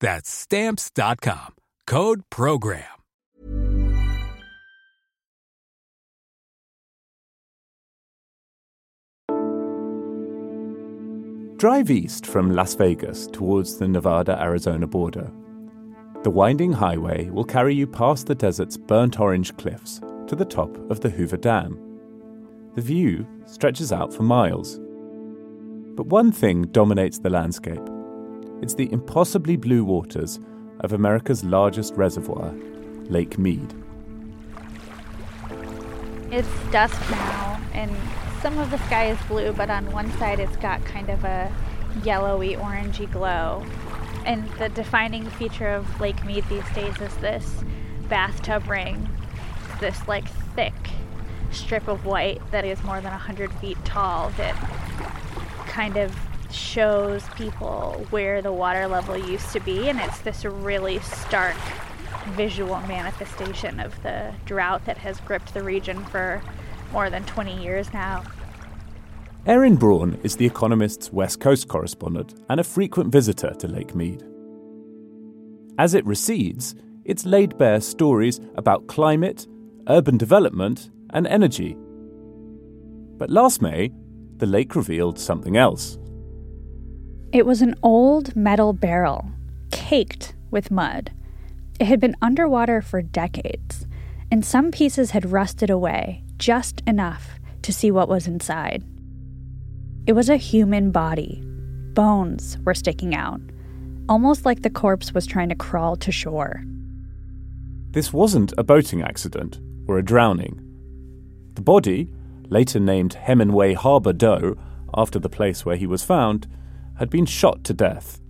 That's stamps.com. Code program. Drive east from Las Vegas towards the Nevada Arizona border. The winding highway will carry you past the desert's burnt orange cliffs to the top of the Hoover Dam. The view stretches out for miles. But one thing dominates the landscape it's the impossibly blue waters of America's largest reservoir, Lake Mead. It's dusk now, and some of the sky is blue, but on one side it's got kind of a yellowy, orangey glow. And the defining feature of Lake Mead these days is this bathtub ring, this like thick strip of white that is more than 100 feet tall that kind of shows people where the water level used to be, and it's this really stark visual manifestation of the drought that has gripped the region for more than 20 years now. Aryn Braun is The Economist's West Coast correspondent and a frequent visitor to Lake Mead. As it recedes, it's laid bare stories about climate, urban development, and energy. But last May, the lake revealed something else. It was an old metal barrel, caked with mud. It had been underwater for decades, and some pieces had rusted away just enough to see what was inside. It was a human body. Bones were sticking out, almost like the corpse was trying to crawl to shore. This wasn't a boating accident or a drowning. The body, later named Hemingway Harbor Doe after the place where he was found, had been shot to death.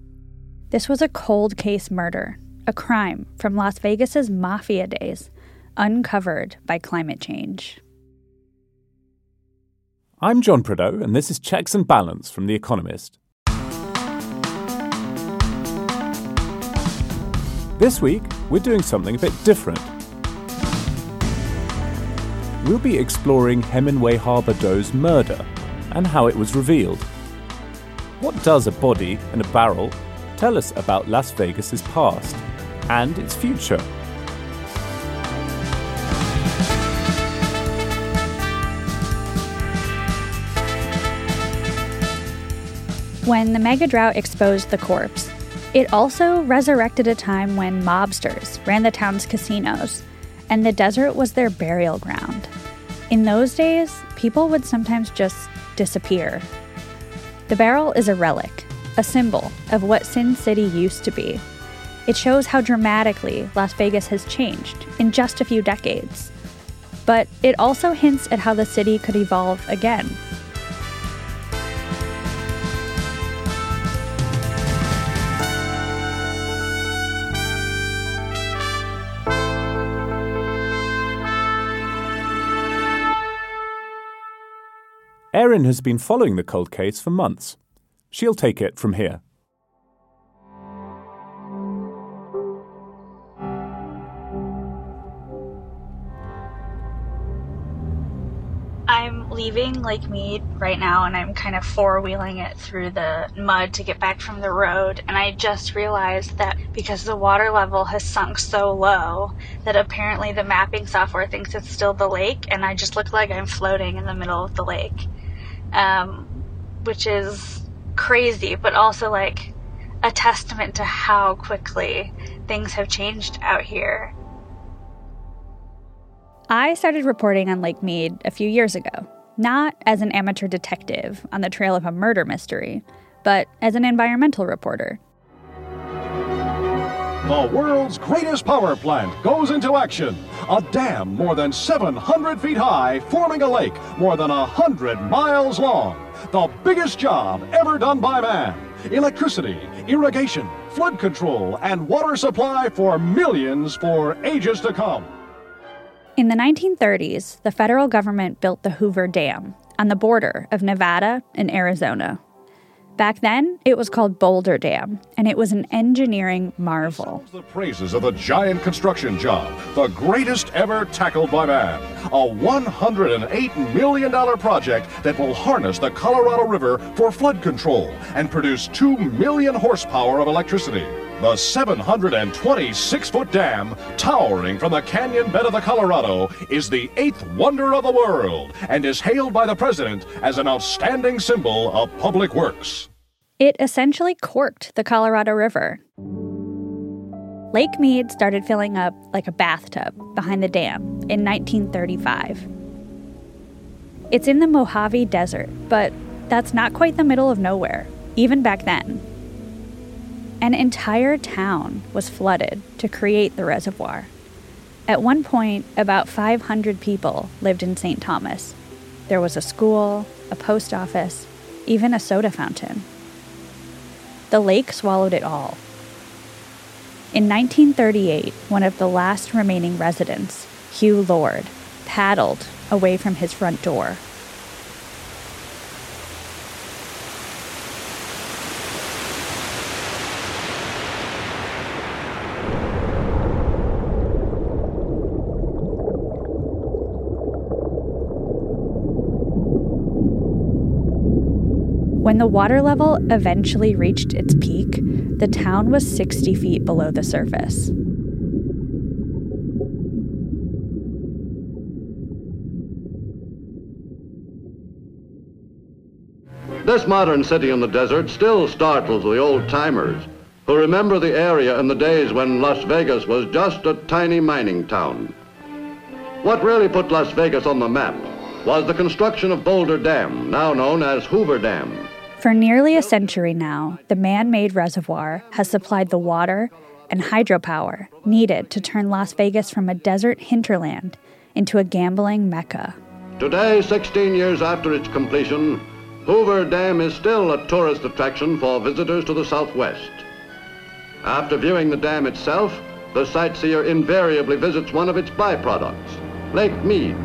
This was a cold case murder, a crime from Las Vegas's mafia days, uncovered by climate change. I'm John Prideaux, and this is Checks and Balance from The Economist. This week, we're doing something a bit different. We'll be exploring Hemingway Harbor Doe's murder and how it was revealed. What does a body and a barrel tell us about Las Vegas's past and its future? When the mega drought exposed the corpse, it also resurrected a time when mobsters ran the town's casinos, and the desert was their burial ground. In those days, people would sometimes just disappear the barrel is a relic, a symbol of what Sin City used to be. It shows how dramatically Las Vegas has changed in just a few decades. But it also hints at how the city could evolve again Aryn has been following the cold case for months. She'll take it from here. I'm leaving Lake Mead right now and I'm kind of four wheeling it through the mud to get back from the road. And I just realized that because the water level has sunk so low, that apparently the mapping software thinks it's still the lake, and I just look like I'm floating in the middle of the lake um, which is crazy, but also like a testament to how quickly things have changed out here. I started reporting on Lake Mead a few years ago, not as an amateur detective on the trail of a murder mystery, but as an environmental reporter. The world's greatest power plant goes into action. A dam more than 700 feet high, forming a lake more than 100 miles long. The biggest job ever done by man. Electricity, irrigation, flood control, and water supply for millions for ages to come. In the 1930s, the federal government built the Hoover Dam on the border of Nevada and Arizona. Back then, it was called Boulder Dam, and it was an engineering marvel. The praises of the giant construction job, the greatest ever tackled by man. A $108 million project that will harness the Colorado River for flood control and produce 2 million horsepower of electricity. The 726 foot dam, towering from the canyon bed of the Colorado, is the eighth wonder of the world and is hailed by the president as an outstanding symbol of public works. It essentially corked the Colorado River. Lake Mead started filling up like a bathtub behind the dam in 1935. It's in the Mojave Desert, but that's not quite the middle of nowhere, even back then. An entire town was flooded to create the reservoir. At one point, about 500 people lived in St. Thomas. There was a school, a post office, even a soda fountain. The lake swallowed it all. In 1938, one of the last remaining residents, Hugh Lord, paddled away from his front door When the water level eventually reached its peak, the town was 60 feet below the surface. This modern city in the desert still startles the old timers who remember the area in the days when Las Vegas was just a tiny mining town. What really put Las Vegas on the map was the construction of Boulder Dam, now known as Hoover Dam. For nearly a century now, the man made reservoir has supplied the water and hydropower needed to turn Las Vegas from a desert hinterland into a gambling mecca. Today, 16 years after its completion, Hoover Dam is still a tourist attraction for visitors to the southwest. After viewing the dam itself, the sightseer invariably visits one of its byproducts, Lake Mead,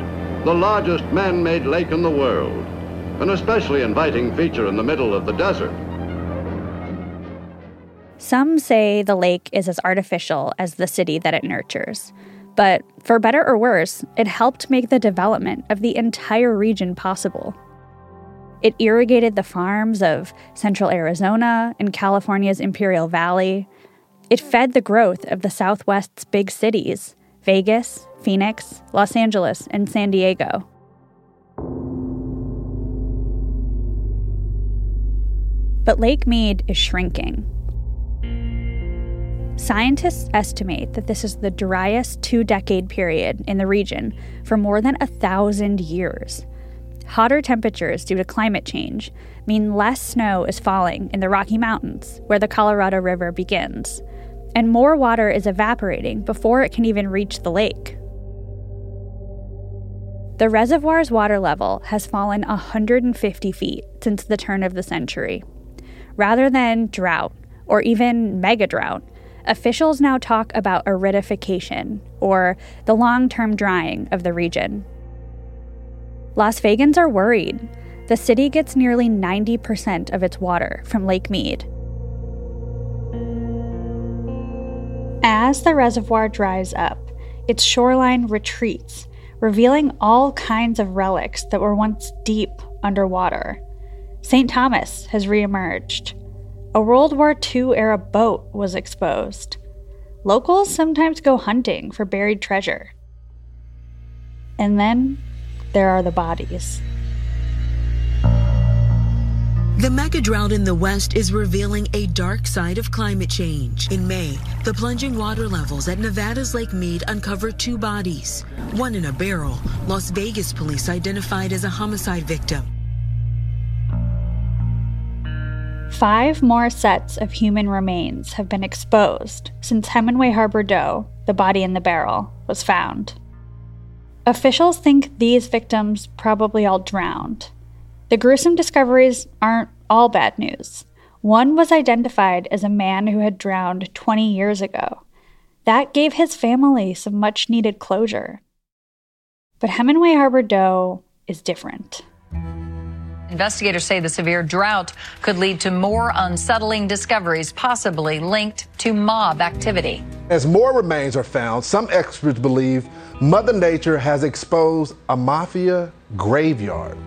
the largest man-made lake in the world an especially inviting feature in the middle of the desert. Some say the lake is as artificial as the city that it nurtures. But for better or worse, it helped make the development of the entire region possible. It irrigated the farms of central Arizona and California's Imperial Valley. It fed the growth of the Southwest's big cities Vegas, Phoenix, Los Angeles, and San Diego. But Lake Mead is shrinking. Scientists estimate that this is the driest two decade period in the region for more than a thousand years. Hotter temperatures due to climate change mean less snow is falling in the Rocky Mountains, where the Colorado River begins, and more water is evaporating before it can even reach the lake. The reservoir's water level has fallen 150 feet since the turn of the century, Rather than drought or even mega drought, officials now talk about aridification or the long term drying of the region. Las Vegans are worried. The city gets nearly 90% of its water from Lake Mead. As the reservoir dries up, its shoreline retreats, revealing all kinds of relics that were once deep underwater. St. Thomas has reemerged. A World War II era boat was exposed. Locals sometimes go hunting for buried treasure. And then there are the bodies. The mega drought in the West is revealing a dark side of climate change. In May, the plunging water levels at Nevada's Lake Mead uncovered two bodies, one in a barrel. Las Vegas police identified as a homicide victim. Five more sets of human remains have been exposed since Hemingway Harbor Doe, the body in the barrel, was found. Officials think these victims probably all drowned. The gruesome discoveries aren't all bad news. One was identified as a man who had drowned 20 years ago. That gave his family some much needed closure. But Hemingway Harbor Doe is different. Investigators say the severe drought could lead to more unsettling discoveries, possibly linked to mob activity. As more remains are found, some experts believe Mother Nature has exposed a mafia graveyard.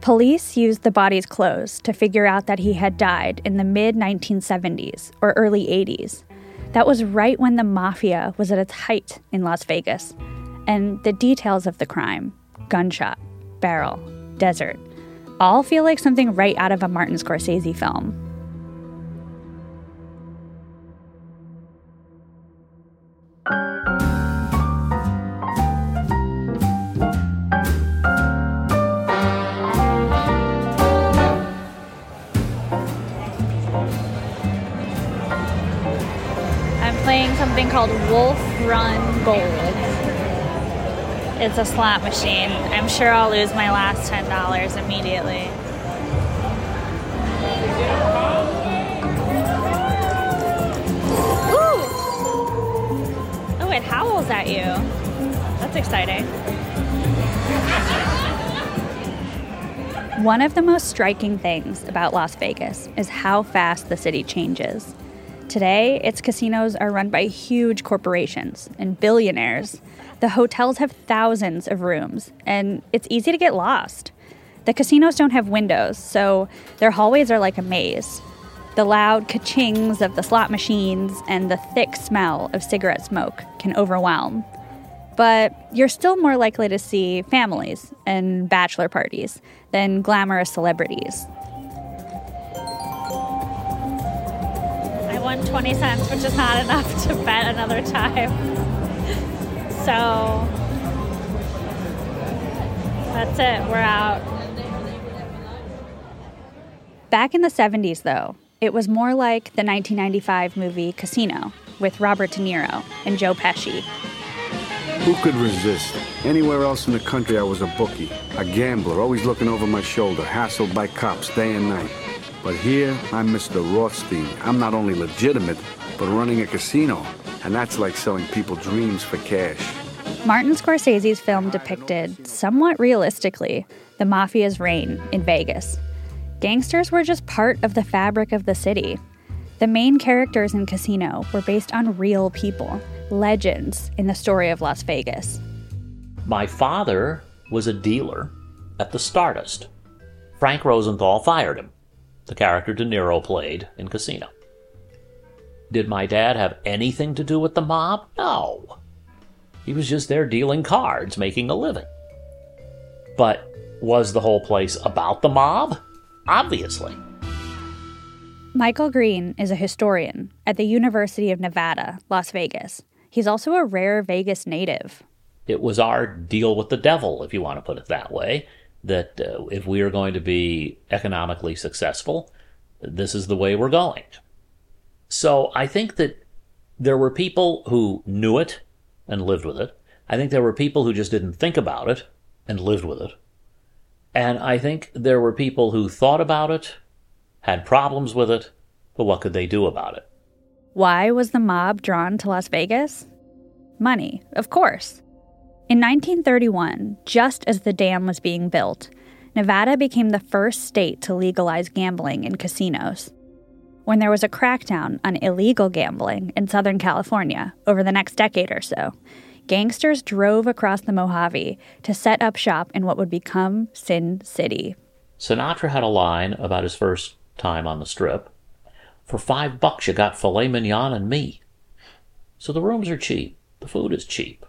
Police used the body's clothes to figure out that he had died in the mid 1970s or early 80s. That was right when the mafia was at its height in Las Vegas. And the details of the crime gunshot, barrel, desert all feel like something right out of a Martin Scorsese film. I'm playing something called Wolf Run Gold. It's a slot machine. I'm sure I'll lose my last $10 immediately. Ooh! Oh, it howls at you. That's exciting. One of the most striking things about Las Vegas is how fast the city changes. Today, its casinos are run by huge corporations and billionaires the hotels have thousands of rooms, and it's easy to get lost. The casinos don't have windows, so their hallways are like a maze. The loud ka-chings of the slot machines and the thick smell of cigarette smoke can overwhelm. But you're still more likely to see families and bachelor parties than glamorous celebrities. Won 20 cents, which is not enough to bet another time. So that's it. We're out. Back in the 70s, though, it was more like the 1995 movie Casino with Robert De Niro and Joe Pesci. Who could resist? Anywhere else in the country, I was a bookie, a gambler, always looking over my shoulder, hassled by cops day and night. But here, I'm Mr. Rothstein. I'm not only legitimate, but running a casino. And that's like selling people dreams for cash. Martin Scorsese's film depicted, somewhat realistically, the mafia's reign in Vegas. Gangsters were just part of the fabric of the city. The main characters in Casino were based on real people, legends in the story of Las Vegas. My father was a dealer at the Stardust. Frank Rosenthal fired him, the character De Niro played in Casino. Did my dad have anything to do with the mob? No. He was just there dealing cards, making a living. But was the whole place about the mob? Obviously. Michael Green is a historian at the University of Nevada, Las Vegas. He's also a rare Vegas native. It was our deal with the devil, if you want to put it that way, that uh, if we are going to be economically successful, this is the way we're going. So I think that there were people who knew it and lived with it. I think there were people who just didn't think about it and lived with it. And I think there were people who thought about it, had problems with it, but what could they do about it? Why was the mob drawn to Las Vegas? Money, of course. In 1931, just as the dam was being built, Nevada became the first state to legalize gambling in casinos when there was a crackdown on illegal gambling in Southern California over the next decade or so, gangsters drove across the Mojave to set up shop in what would become Sin City. Sinatra had a line about his first time on the strip. For five bucks, you got filet mignon and me. So the rooms are cheap, the food is cheap,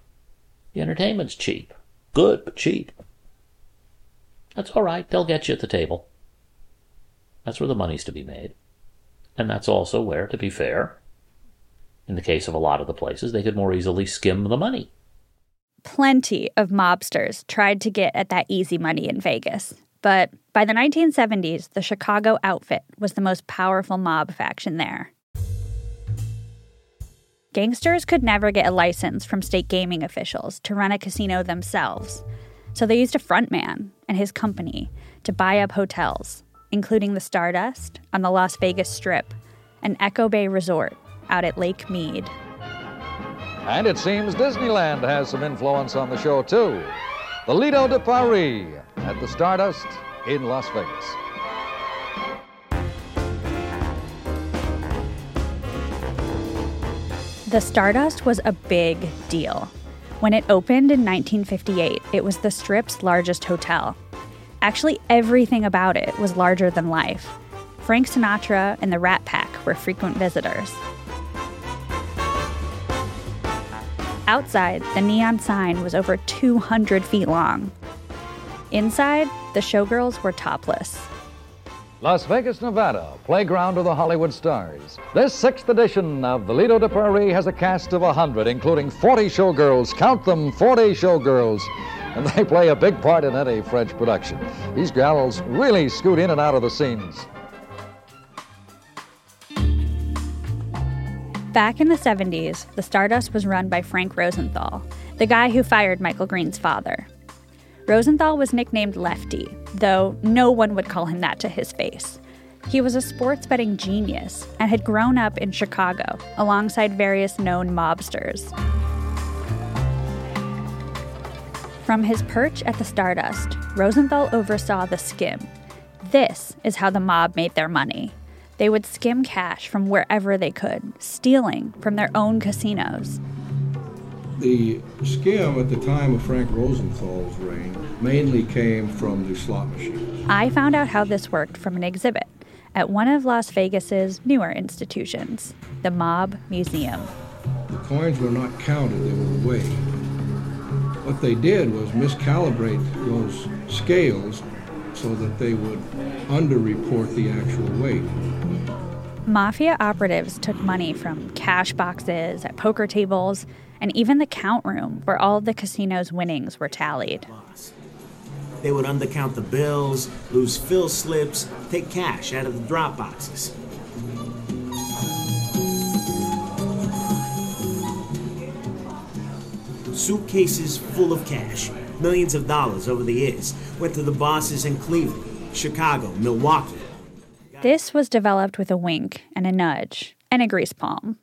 the entertainment's cheap. Good, but cheap. That's all right, they'll get you at the table. That's where the money's to be made. And that's also where, to be fair, in the case of a lot of the places, they could more easily skim the money. Plenty of mobsters tried to get at that easy money in Vegas. But by the 1970s, the Chicago outfit was the most powerful mob faction there. Gangsters could never get a license from state gaming officials to run a casino themselves, so they used a frontman and his company to buy up hotels, including the Stardust on the Las Vegas Strip and Echo Bay Resort out at Lake Mead. And it seems Disneyland has some influence on the show, too. The Lido de Paris at the Stardust in Las Vegas. The Stardust was a big deal. When it opened in 1958, it was the Strip's largest hotel. Actually, everything about it was larger than life. Frank Sinatra and the Rat Pack were frequent visitors. Outside, the neon sign was over 200 feet long. Inside, the showgirls were topless. Las Vegas, Nevada, playground of the Hollywood stars. This sixth edition of the Lido de Paris has a cast of 100, including 40 showgirls. Count them, 40 showgirls. And they play a big part in any French production. These gals really scoot in and out of the scenes. Back in the 70s, the Stardust was run by Frank Rosenthal, the guy who fired Michael Green's father. Rosenthal was nicknamed Lefty, though no one would call him that to his face. He was a sports betting genius and had grown up in Chicago alongside various known mobsters. From his perch at the Stardust, Rosenthal oversaw the skim. This is how the mob made their money. They would skim cash from wherever they could, stealing from their own casinos. The skim at the time of Frank Rosenthal's reign mainly came from the slot machines. I found out how this worked from an exhibit at one of Las Vegas's newer institutions, the Mob Museum. The coins were not counted, they were weighed. What they did was miscalibrate those scales so that they would underreport the actual weight. Mafia operatives took money from cash boxes at poker tables and even the count room where all of the casino's winnings were tallied. They would undercount the bills, lose fill slips, take cash out of the drop boxes. Suitcases full of cash, millions of dollars over the years, went to the bosses in Cleveland, Chicago, Milwaukee. This was developed with a wink and a nudge and a grease palm.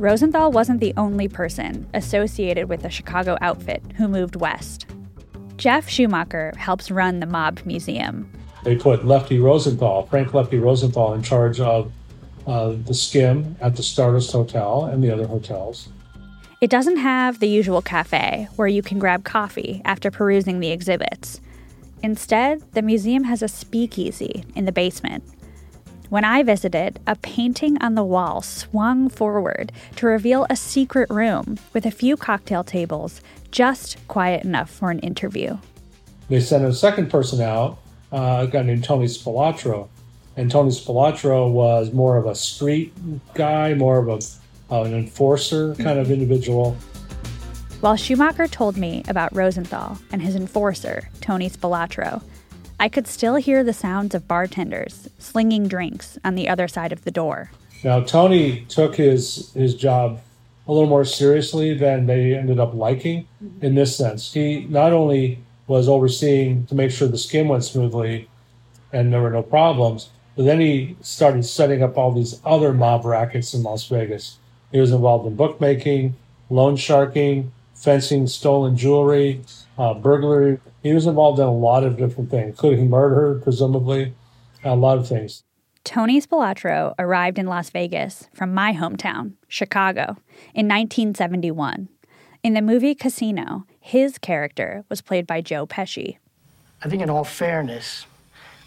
Rosenthal wasn't the only person associated with the Chicago outfit who moved west. Geoff Schumacher helps run the Mob Museum. They put Lefty Rosenthal, Frank Lefty Rosenthal, in charge of uh, the skim at the Stardust Hotel and the other hotels. It doesn't have the usual cafe where you can grab coffee after perusing the exhibits. Instead, the museum has a speakeasy in the basement. When I visited, a painting on the wall swung forward to reveal a secret room with a few cocktail tables, just quiet enough for an interview. They sent a second person out, uh, a guy named Tony Spilotro. And Tony Spilotro was more of a street guy, more of a uh, an enforcer kind of individual. While Schumacher told me about Rosenthal and his enforcer, Tony Spilotro, I could still hear the sounds of bartenders slinging drinks on the other side of the door. Now, Tony took his, his job a little more seriously than they ended up liking mm-hmm. in this sense. He not only was overseeing to make sure the skim went smoothly and there were no problems, but then he started setting up all these other mob rackets in Las Vegas. He was involved in bookmaking, loan sharking, fencing stolen jewelry, uh, burglary. He was involved in a lot of different things, including murder, presumably, a lot of things. Tony Spilotro arrived in Las Vegas from my hometown, Chicago, in 1971. In the movie Casino, his character was played by Joe Pesci. I think, in all fairness,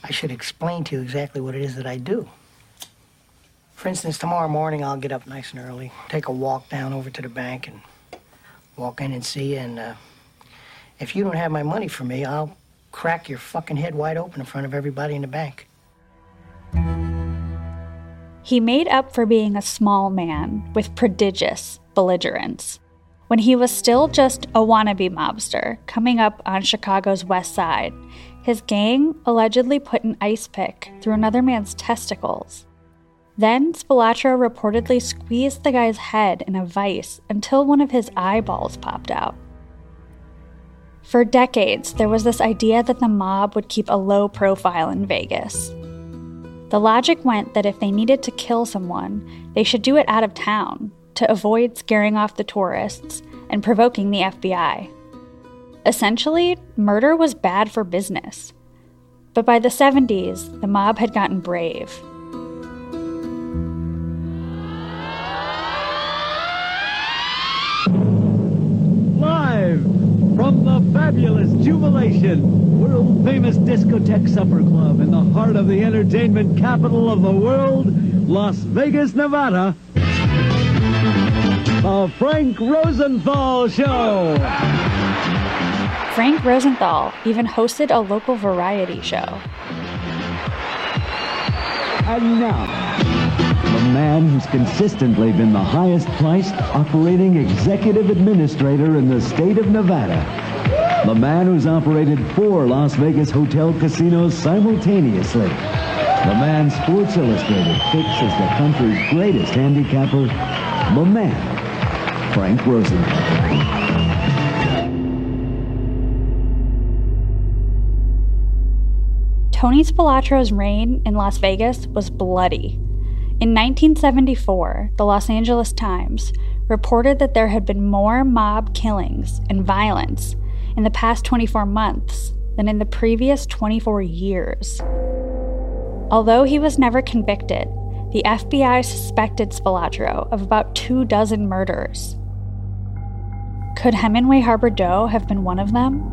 I should explain to you exactly what it is that I do. For instance, tomorrow morning I'll get up nice and early, take a walk down over to the bank, and walk in and see you. And uh, if you don't have my money for me, I'll crack your fucking head wide open in front of everybody in the bank. He made up for being a small man with prodigious belligerence. When he was still just a wannabe mobster coming up on Chicago's west side, his gang allegedly put an ice pick through another man's testicles. Then Spilotro reportedly squeezed the guy's head in a vice until one of his eyeballs popped out. For decades, there was this idea that the mob would keep a low profile in Vegas. The logic went that if they needed to kill someone, they should do it out of town to avoid scaring off the tourists and provoking the FBI. Essentially, murder was bad for business. But by the 70s, the mob had gotten brave. From the fabulous Jubilation, world famous discotheque supper club in the heart of the entertainment capital of the world, Las Vegas, Nevada, the Frank Rosenthal Show. Frank Rosenthal even hosted a local variety show. And now, man who's consistently been the highest priced operating executive administrator in the state of Nevada. The man who's operated four Las Vegas hotel casinos simultaneously. The man Sports Illustrated picks as the country's greatest handicapper. The man, Frank Rosenthal. Tony Spilotro's reign in Las Vegas was bloody. In 1974, the Los Angeles Times reported that there had been more mob killings and violence in the past 24 months than in the previous 24 years. Although he was never convicted, the FBI suspected Spilotro of about two dozen murders. Could Hemingway Harbor Doe have been one of them?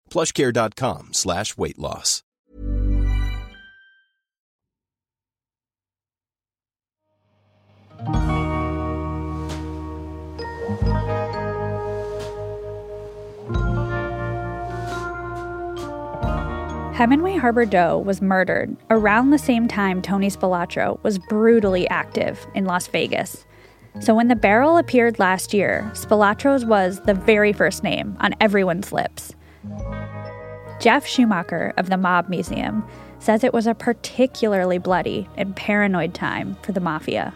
plushcare.com slash weight loss. Hemingway Harbor Doe was murdered around the same time Tony Spilotro was brutally active in Las Vegas. So when the barrel appeared last year, Spilotro's was the very first name on everyone's lips. Geoff Schumacher of the Mob Museum says it was a particularly bloody and paranoid time for the mafia.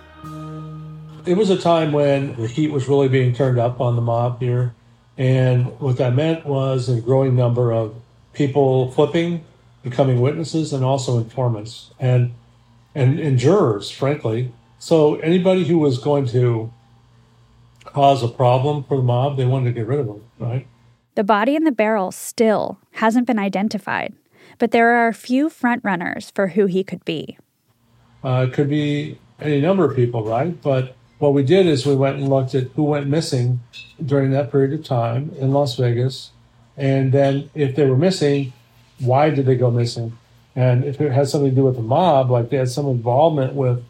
It was a time when the heat was really being turned up on the mob here. And what that meant was a growing number of people flipping, becoming witnesses, and also informants and, and, and jurors, frankly. So anybody who was going to cause a problem for the mob, they wanted to get rid of them, right? The body in the barrel still hasn't been identified, but there are a few frontrunners for who he could be. Uh, it could be any number of people, right? But what we did is we went and looked at who went missing during that period of time in Las Vegas. And then if they were missing, why did they go missing? And if it had something to do with the mob, like they had some involvement with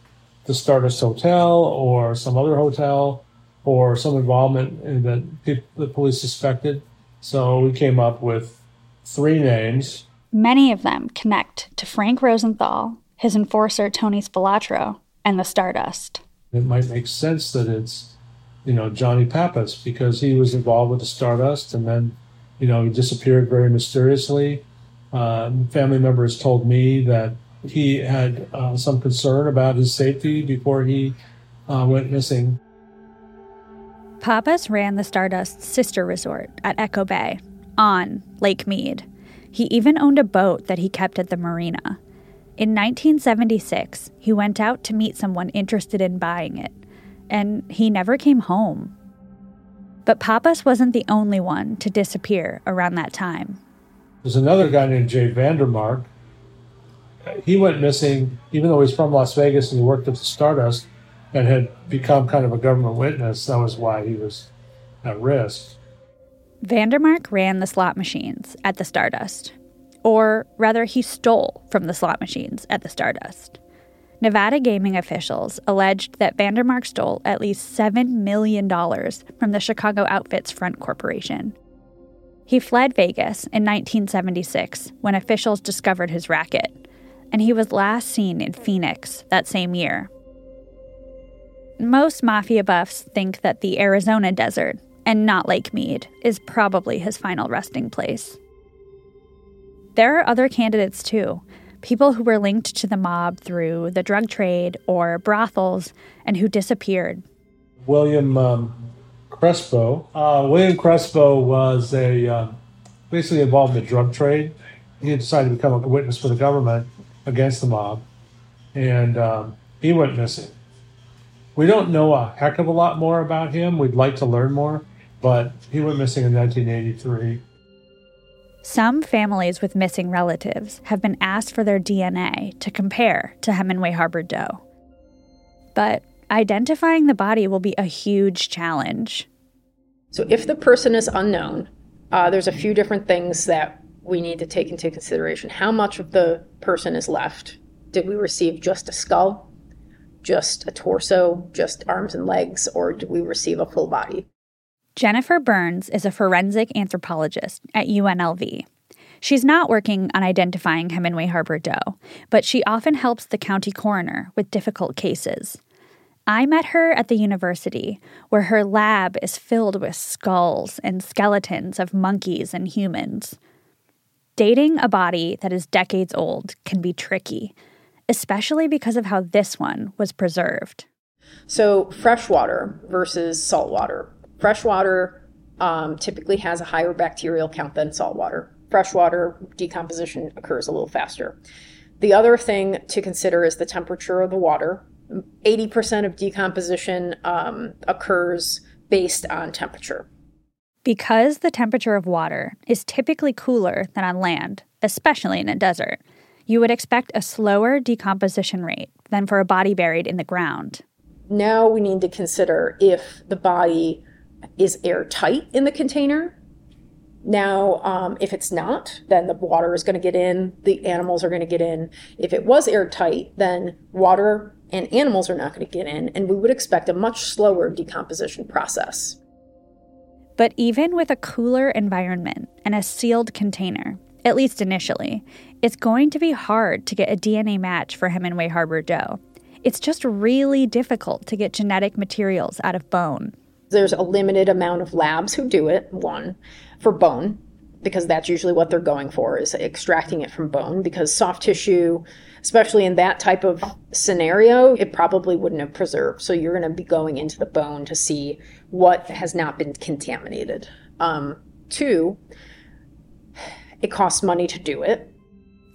the Stardust Hotel or some other hotel or some involvement in that the police suspected, so we came up with three names. Many of them connect to Frank Rosenthal, his enforcer Tony Spilotro, and the Stardust. It might make sense that it's, you know, Johnny Pappas because he was involved with the Stardust and then, you know, he disappeared very mysteriously. Uh, family members told me that he had uh, some concern about his safety before he uh, went missing. Pappas ran the Stardust sister resort at Echo Bay on Lake Mead. He even owned a boat that he kept at the marina. In 1976, he went out to meet someone interested in buying it, and he never came home. But Pappas wasn't the only one to disappear around that time. There's another guy named Jay Vandermark. He went missing, even though he's from Las Vegas and he worked at the Stardust and had become kind of a government witness. That was why he was at risk. Vandermark ran the slot machines at the Stardust. Or rather, he stole from the slot machines at the Stardust. Nevada gaming officials alleged that Vandermark stole at least $7 million from the Chicago Outfits Front Corporation. He fled Vegas in 1976 when officials discovered his racket, and he was last seen in Phoenix that same year. Most mafia buffs think that the Arizona desert, and not Lake Mead, is probably his final resting place. There are other candidates too, people who were linked to the mob through the drug trade or brothels and who disappeared. William um, Crespo. Uh, William Crespo was a uh, basically involved in the drug trade. He decided to become a witness for the government against the mob, and um, he went missing. We don't know a heck of a lot more about him. We'd like to learn more, but he went missing in 1983. Some families with missing relatives have been asked for their DNA to compare to Hemingway Harbor Doe. But identifying the body will be a huge challenge. So, if the person is unknown, uh, there's a few different things that we need to take into consideration. How much of the person is left? Did we receive just a skull, just a torso, just arms and legs, or do we receive a full body? Jennifer Burns is a forensic anthropologist at UNLV. She's not working on identifying Hemingway Harbor Doe, but she often helps the county coroner with difficult cases. I met her at the university, where her lab is filled with skulls and skeletons of monkeys and humans. Dating a body that is decades old can be tricky, especially because of how this one was preserved. So, freshwater versus saltwater. Freshwater um, typically has a higher bacterial count than saltwater. Freshwater decomposition occurs a little faster. The other thing to consider is the temperature of the water. 80% of decomposition um, occurs based on temperature. Because the temperature of water is typically cooler than on land, especially in a desert, you would expect a slower decomposition rate than for a body buried in the ground. Now we need to consider if the body is airtight in the container. Now, um, if it's not, then the water is going to get in, the animals are going to get in. If it was airtight, then water and animals are not going to get in, and we would expect a much slower decomposition process. But even with a cooler environment and a sealed container, at least initially, it's going to be hard to get a DNA match for Hemingway Harbor Doe. It's just really difficult to get genetic materials out of bone. There's a limited amount of labs who do it, one, for bone, because that's usually what they're going for is extracting it from bone because soft tissue especially in that type of scenario it probably wouldn't have preserved so you're going to be going into the bone to see what has not been contaminated um, two it costs money to do it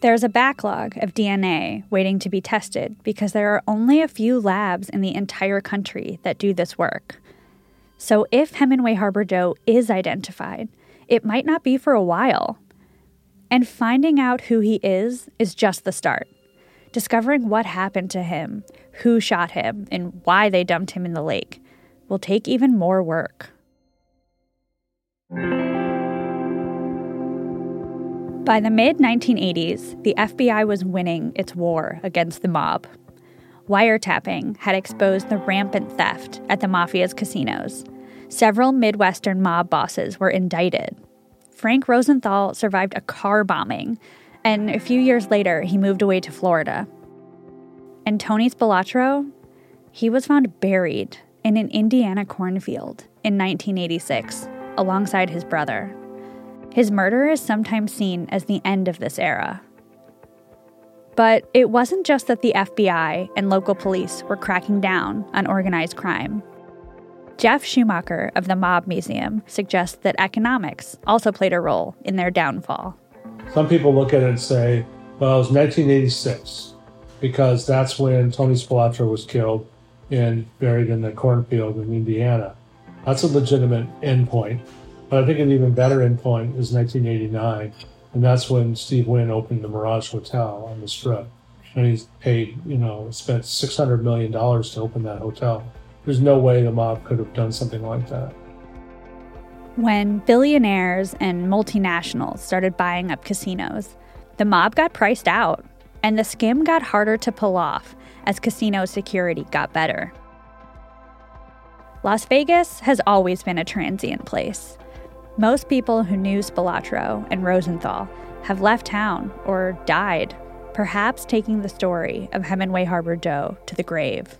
there's a backlog of DNA waiting to be tested because there are only a few labs in the entire country that do this work. So, if Hemingway Harbor Doe is identified, it might not be for a while. And finding out who he is is just the start. Discovering what happened to him, who shot him, and why they dumped him in the lake will take even more work. By the mid 1980s, the FBI was winning its war against the mob. Wiretapping had exposed the rampant theft at the mafia's casinos. Several Midwestern mob bosses were indicted. Frank Rosenthal survived a car bombing, and a few years later, he moved away to Florida. And Tony Spilotro, he was found buried in an Indiana cornfield in 1986 alongside his brother. His murder is sometimes seen as the end of this era. But it wasn't just that the FBI and local police were cracking down on organized crime. Geoff Schumacher of the Mob Museum suggests that economics also played a role in their downfall. Some people look at it and say, well, it was 1986 because that's when Tony Spilotro was killed and buried in the cornfield in Indiana. That's a legitimate endpoint. But I think an even better endpoint is 1989, and that's when Steve Wynn opened the Mirage Hotel on the Strip. And he's paid, you know, spent $600 million to open that hotel. There's no way the mob could have done something like that. When billionaires and multinationals started buying up casinos, the mob got priced out, and the scam got harder to pull off as casino security got better. Las Vegas has always been a transient place. Most people who knew Spilotro and Rosenthal have left town or died, perhaps taking the story of Hemenway Harbor Doe to the grave.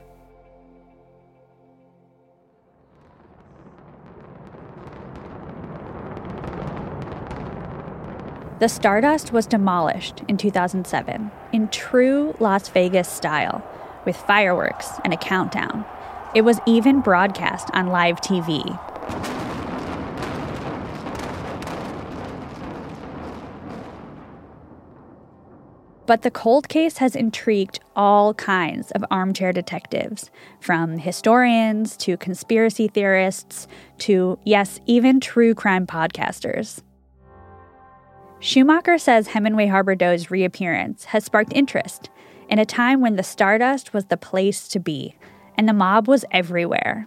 The Stardust was demolished in 2007 in true Las Vegas style, with fireworks and a countdown. It was even broadcast on live TV. But the cold case has intrigued all kinds of armchair detectives, from historians to conspiracy theorists to, yes, even true crime podcasters. Schumacher says Hemenway Harbor Doe's reappearance has sparked interest in a time when the Stardust was the place to be and the mob was everywhere.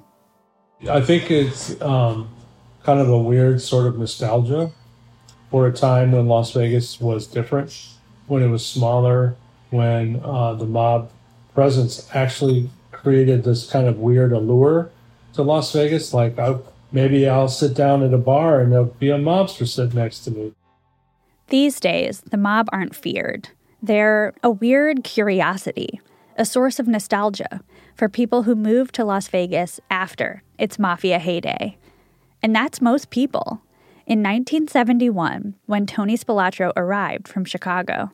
I think it's um, kind of a weird sort of nostalgia for a time when Las Vegas was different, when it was smaller, when uh, the mob presence actually created this kind of weird allure to Las Vegas. Like, I, maybe I'll sit down at a bar and there'll be a mobster sitting next to me. These days, the mob aren't feared. They're a weird curiosity, a source of nostalgia for people who moved to Las Vegas after its mafia heyday. And that's most people. In 1971, when Tony Spilotro arrived from Chicago,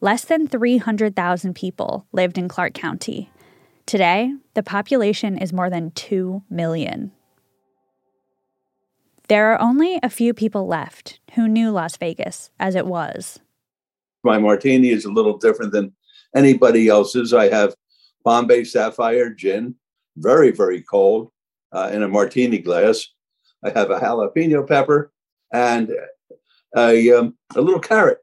less than 300,000 people lived in Clark County. Today, the population is more than 2 million. There are only a few people left who knew Las Vegas as it was. My martini is a little different than anybody else's. I have Bombay Sapphire gin, very, very cold, uh, in a martini glass. I have a jalapeno pepper and a, um, a little carrot,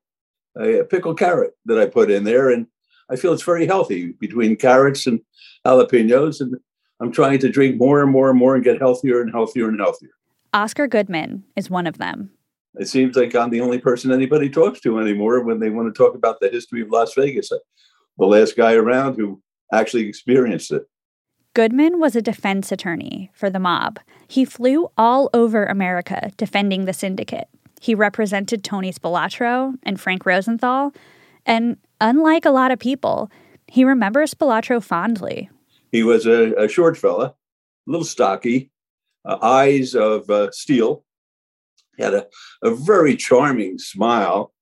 a, a pickled carrot that I put in there. And I feel it's very healthy between carrots and jalapenos. And I'm trying to drink more and more and more and get healthier and healthier and healthier. Oscar Goodman is one of them. It seems like I'm the only person anybody talks to anymore when they want to talk about the history of Las Vegas. The last guy around who actually experienced it. Goodman was a defense attorney for the mob. He flew all over America defending the syndicate. He represented Tony Spilotro and Frank Rosenthal, and unlike a lot of people, he remembers Spilotro fondly. He was a, a short fella, a little stocky, uh, eyes of uh, steel. He had a, a very charming smile.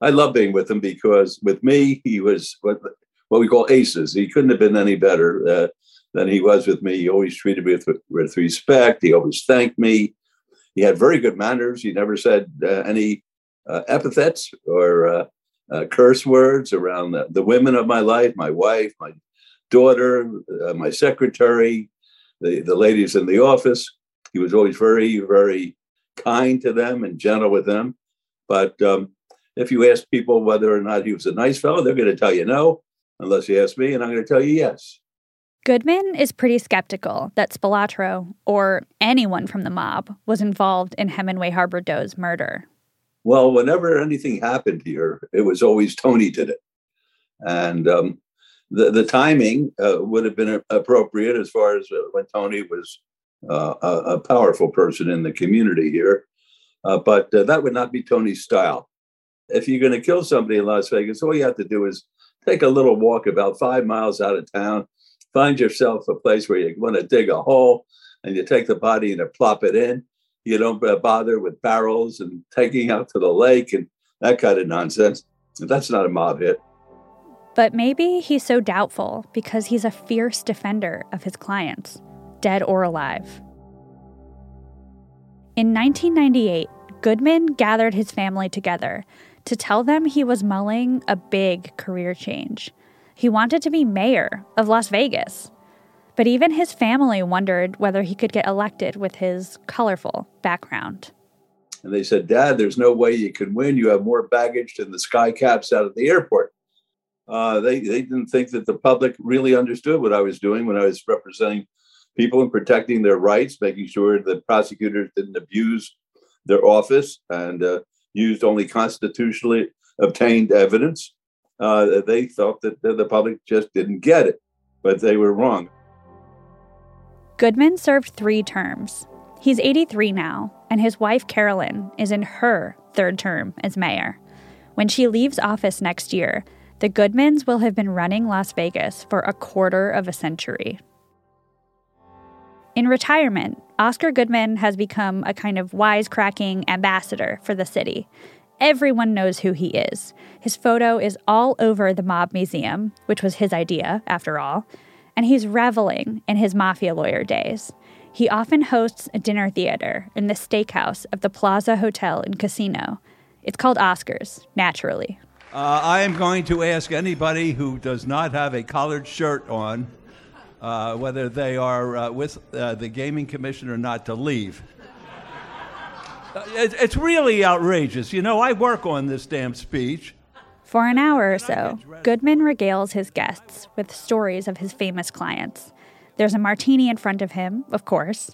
I love being with him because with me, he was what, what we call aces. He couldn't have been any better uh, than he was with me. He always treated me with, with respect. He always thanked me. He had very good manners. He never said uh, any uh, epithets or uh, uh, curse words around the, the, women of my life, my wife, my daughter, my secretary, the, the ladies in the office. He was always very, very kind to them and gentle with them. But um, if you ask people whether or not he was a nice fellow, they're going to tell you no, unless you ask me, and I'm going to tell you yes. Goodman is pretty skeptical that Spilotro, or anyone from the mob, was involved in Hemenway Harbor Doe's murder. Well, whenever anything happened here, it was always Tony did it. And um, the, the timing uh, would have been appropriate as far as uh, when Tony was uh, a, a, powerful person in the community here. Uh, but uh, that would not be Tony's style. If you're going to kill somebody in Las Vegas, all you have to do is take a little walk about five miles out of town, find yourself a place where you want to dig a hole, and you take the body and you plop it in. You don't bother with barrels and taking out to the lake and that kind of nonsense. That's not a mob hit. But maybe he's so doubtful because he's a fierce defender of his clients, dead or alive. In 1998, Goodman gathered his family together to tell them he was mulling a big career change. He wanted to be mayor of Las Vegas. But even his family wondered whether he could get elected with his colorful background. And they said, Dad, there's no way you can win. You have more baggage than the sky caps out of the airport. Uh, they, they didn't think that the public really understood what I was doing when I was representing people and protecting their rights, making sure that prosecutors didn't abuse their office and uh, used only constitutionally obtained evidence. Uh, they thought that the public just didn't get it, but they were wrong. Goodman served three terms. He's 83 now, and his wife Carolyn is in her third term as mayor. When she leaves office next year, the Goodmans will have been running Las Vegas for a quarter of a century. In retirement, Oscar Goodman has become a kind of wisecracking ambassador for the city. Everyone knows who he is. His photo is all over the Mob Museum, which was his idea, after all, and he's reveling in his mafia lawyer days. He often hosts a dinner theater in the steakhouse of the Plaza Hotel and Casino. It's called Oscars, naturally. Uh, I am going to ask anybody who does not have a collared shirt on uh, whether they are uh, with uh, the gaming commission or not, to leave. Uh, it, it's really outrageous. You know, I work on this damn speech. For an hour or so, Goodman regales his guests with stories of his famous clients. There's a martini in front of him, of course.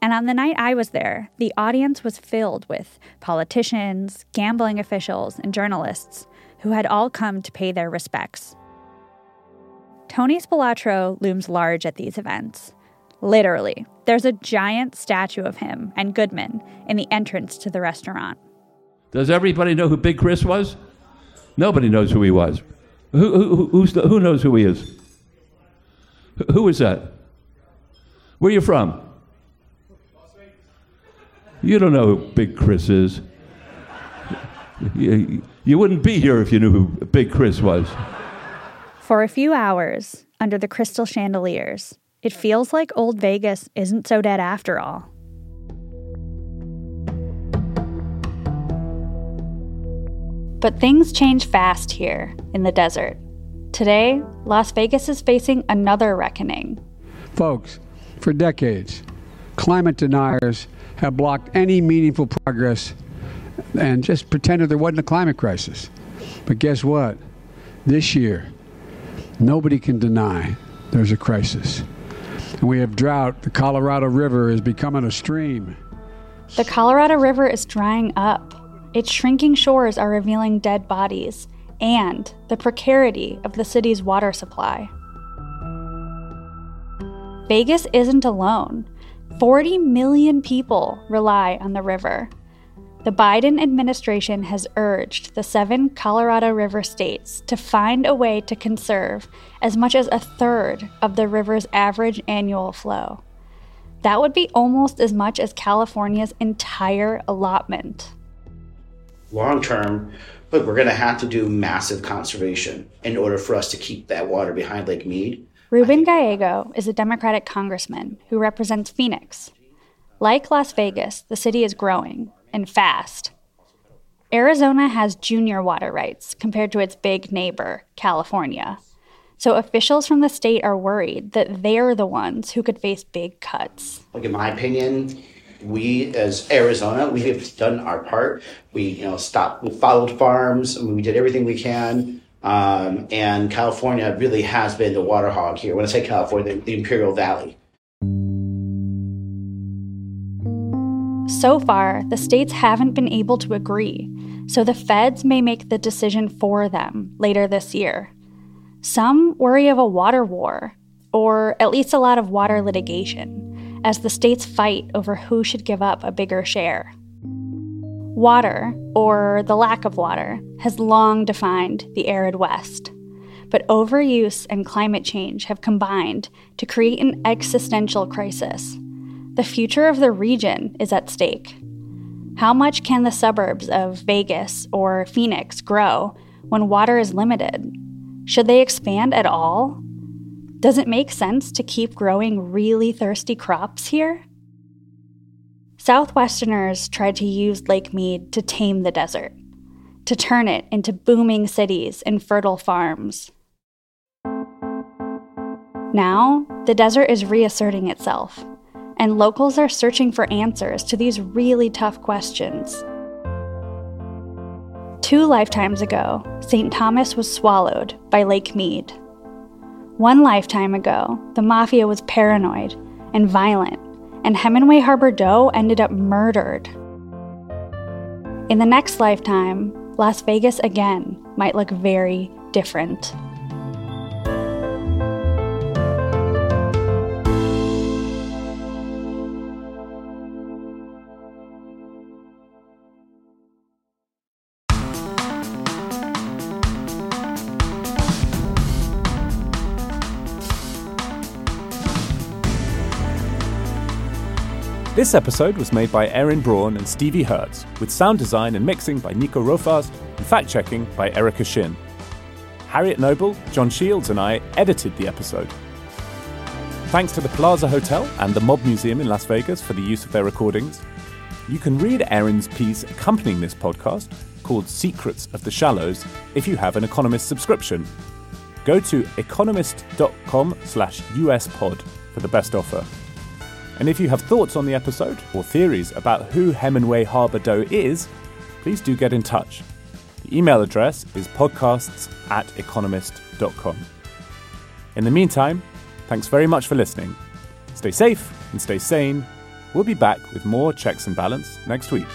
And on the night I was there, the audience was filled with politicians, gambling officials, and journalists who had all come to pay their respects. Tony Spilotro looms large at these events. Literally, there's a giant statue of him and Goodman in the entrance to the restaurant. Does everybody know who Big Chris was? Nobody knows who he was. Who, who, the, who knows who he is? Who is that? Where are you from? You don't know who Big Chris is. You, you wouldn't be here if you knew who Big Chris was. For a few hours, under the crystal chandeliers, it feels like Old Vegas isn't so dead after all. But things change fast here in the desert. Today, Las Vegas is facing another reckoning. Folks, for decades, climate deniers have blocked any meaningful progress and just pretended there wasn't a climate crisis. But guess what? This year, Nobody can deny there's a crisis. We have drought. The Colorado River is becoming a stream. The Colorado River is drying up. Its shrinking shores are revealing dead bodies and the precarity of the city's water supply. Vegas isn't alone. 40 million people rely on the river. The Biden administration has urged the seven Colorado River states to find a way to conserve as much as a third of the river's average annual flow. That would be almost as much as California's entire allotment. Long term, look, we're going to have to do massive conservation in order for us to keep that water behind Lake Mead. Ruben Gallego is a Democratic congressman who represents Phoenix. Like Las Vegas, the city is growing, and fast. Arizona has junior water rights compared to its big neighbor, California. So officials from the state are worried that they're the ones who could face big cuts. Like in my opinion, we as Arizona, we have done our part. We, you know, stopped, we followed farms, we did everything we can. Um, and California really has been the water hog here. When I say California, the, the Imperial Valley. So far, the states haven't been able to agree, so the feds may make the decision for them later this year. Some worry of a water war, or at least a lot of water litigation, as the states fight over who should give up a bigger share. Water, or the lack of water, has long defined the arid West. But overuse and climate change have combined to create an existential crisis the future of the region is at stake. How much can the suburbs of Vegas or Phoenix grow when water is limited? Should they expand at all? Does it make sense to keep growing really thirsty crops here? Southwesterners tried to use Lake Mead to tame the desert, to turn it into booming cities and fertile farms. Now, the desert is reasserting itself, and locals are searching for answers to these really tough questions. Two lifetimes ago, St. Thomas was swallowed by Lake Mead. One lifetime ago, the mafia was paranoid and violent, and Hemenway Harbor Doe ended up murdered. In the next lifetime, Las Vegas again might look very different. This episode was made by Aryn Braun and Stevie Hertz, with sound design and mixing by Nico Rofast and fact checking by Erica Shin. Harriet Noble, John Shields, and I edited the episode. Thanks to the Plaza Hotel and the Mob Museum in Las Vegas for the use of their recordings. You can read Aryn's piece accompanying this podcast, called Secrets of the Shallows, if you have an Economist subscription. Go to economist.com slash uspod for the best offer. And if you have thoughts on the episode or theories about who Hemenway Harbor Doe is, please do get in touch. The email address is podcasts at economist.com. In the meantime, thanks very much for listening. Stay safe and stay sane. We'll be back with more checks and balance next week.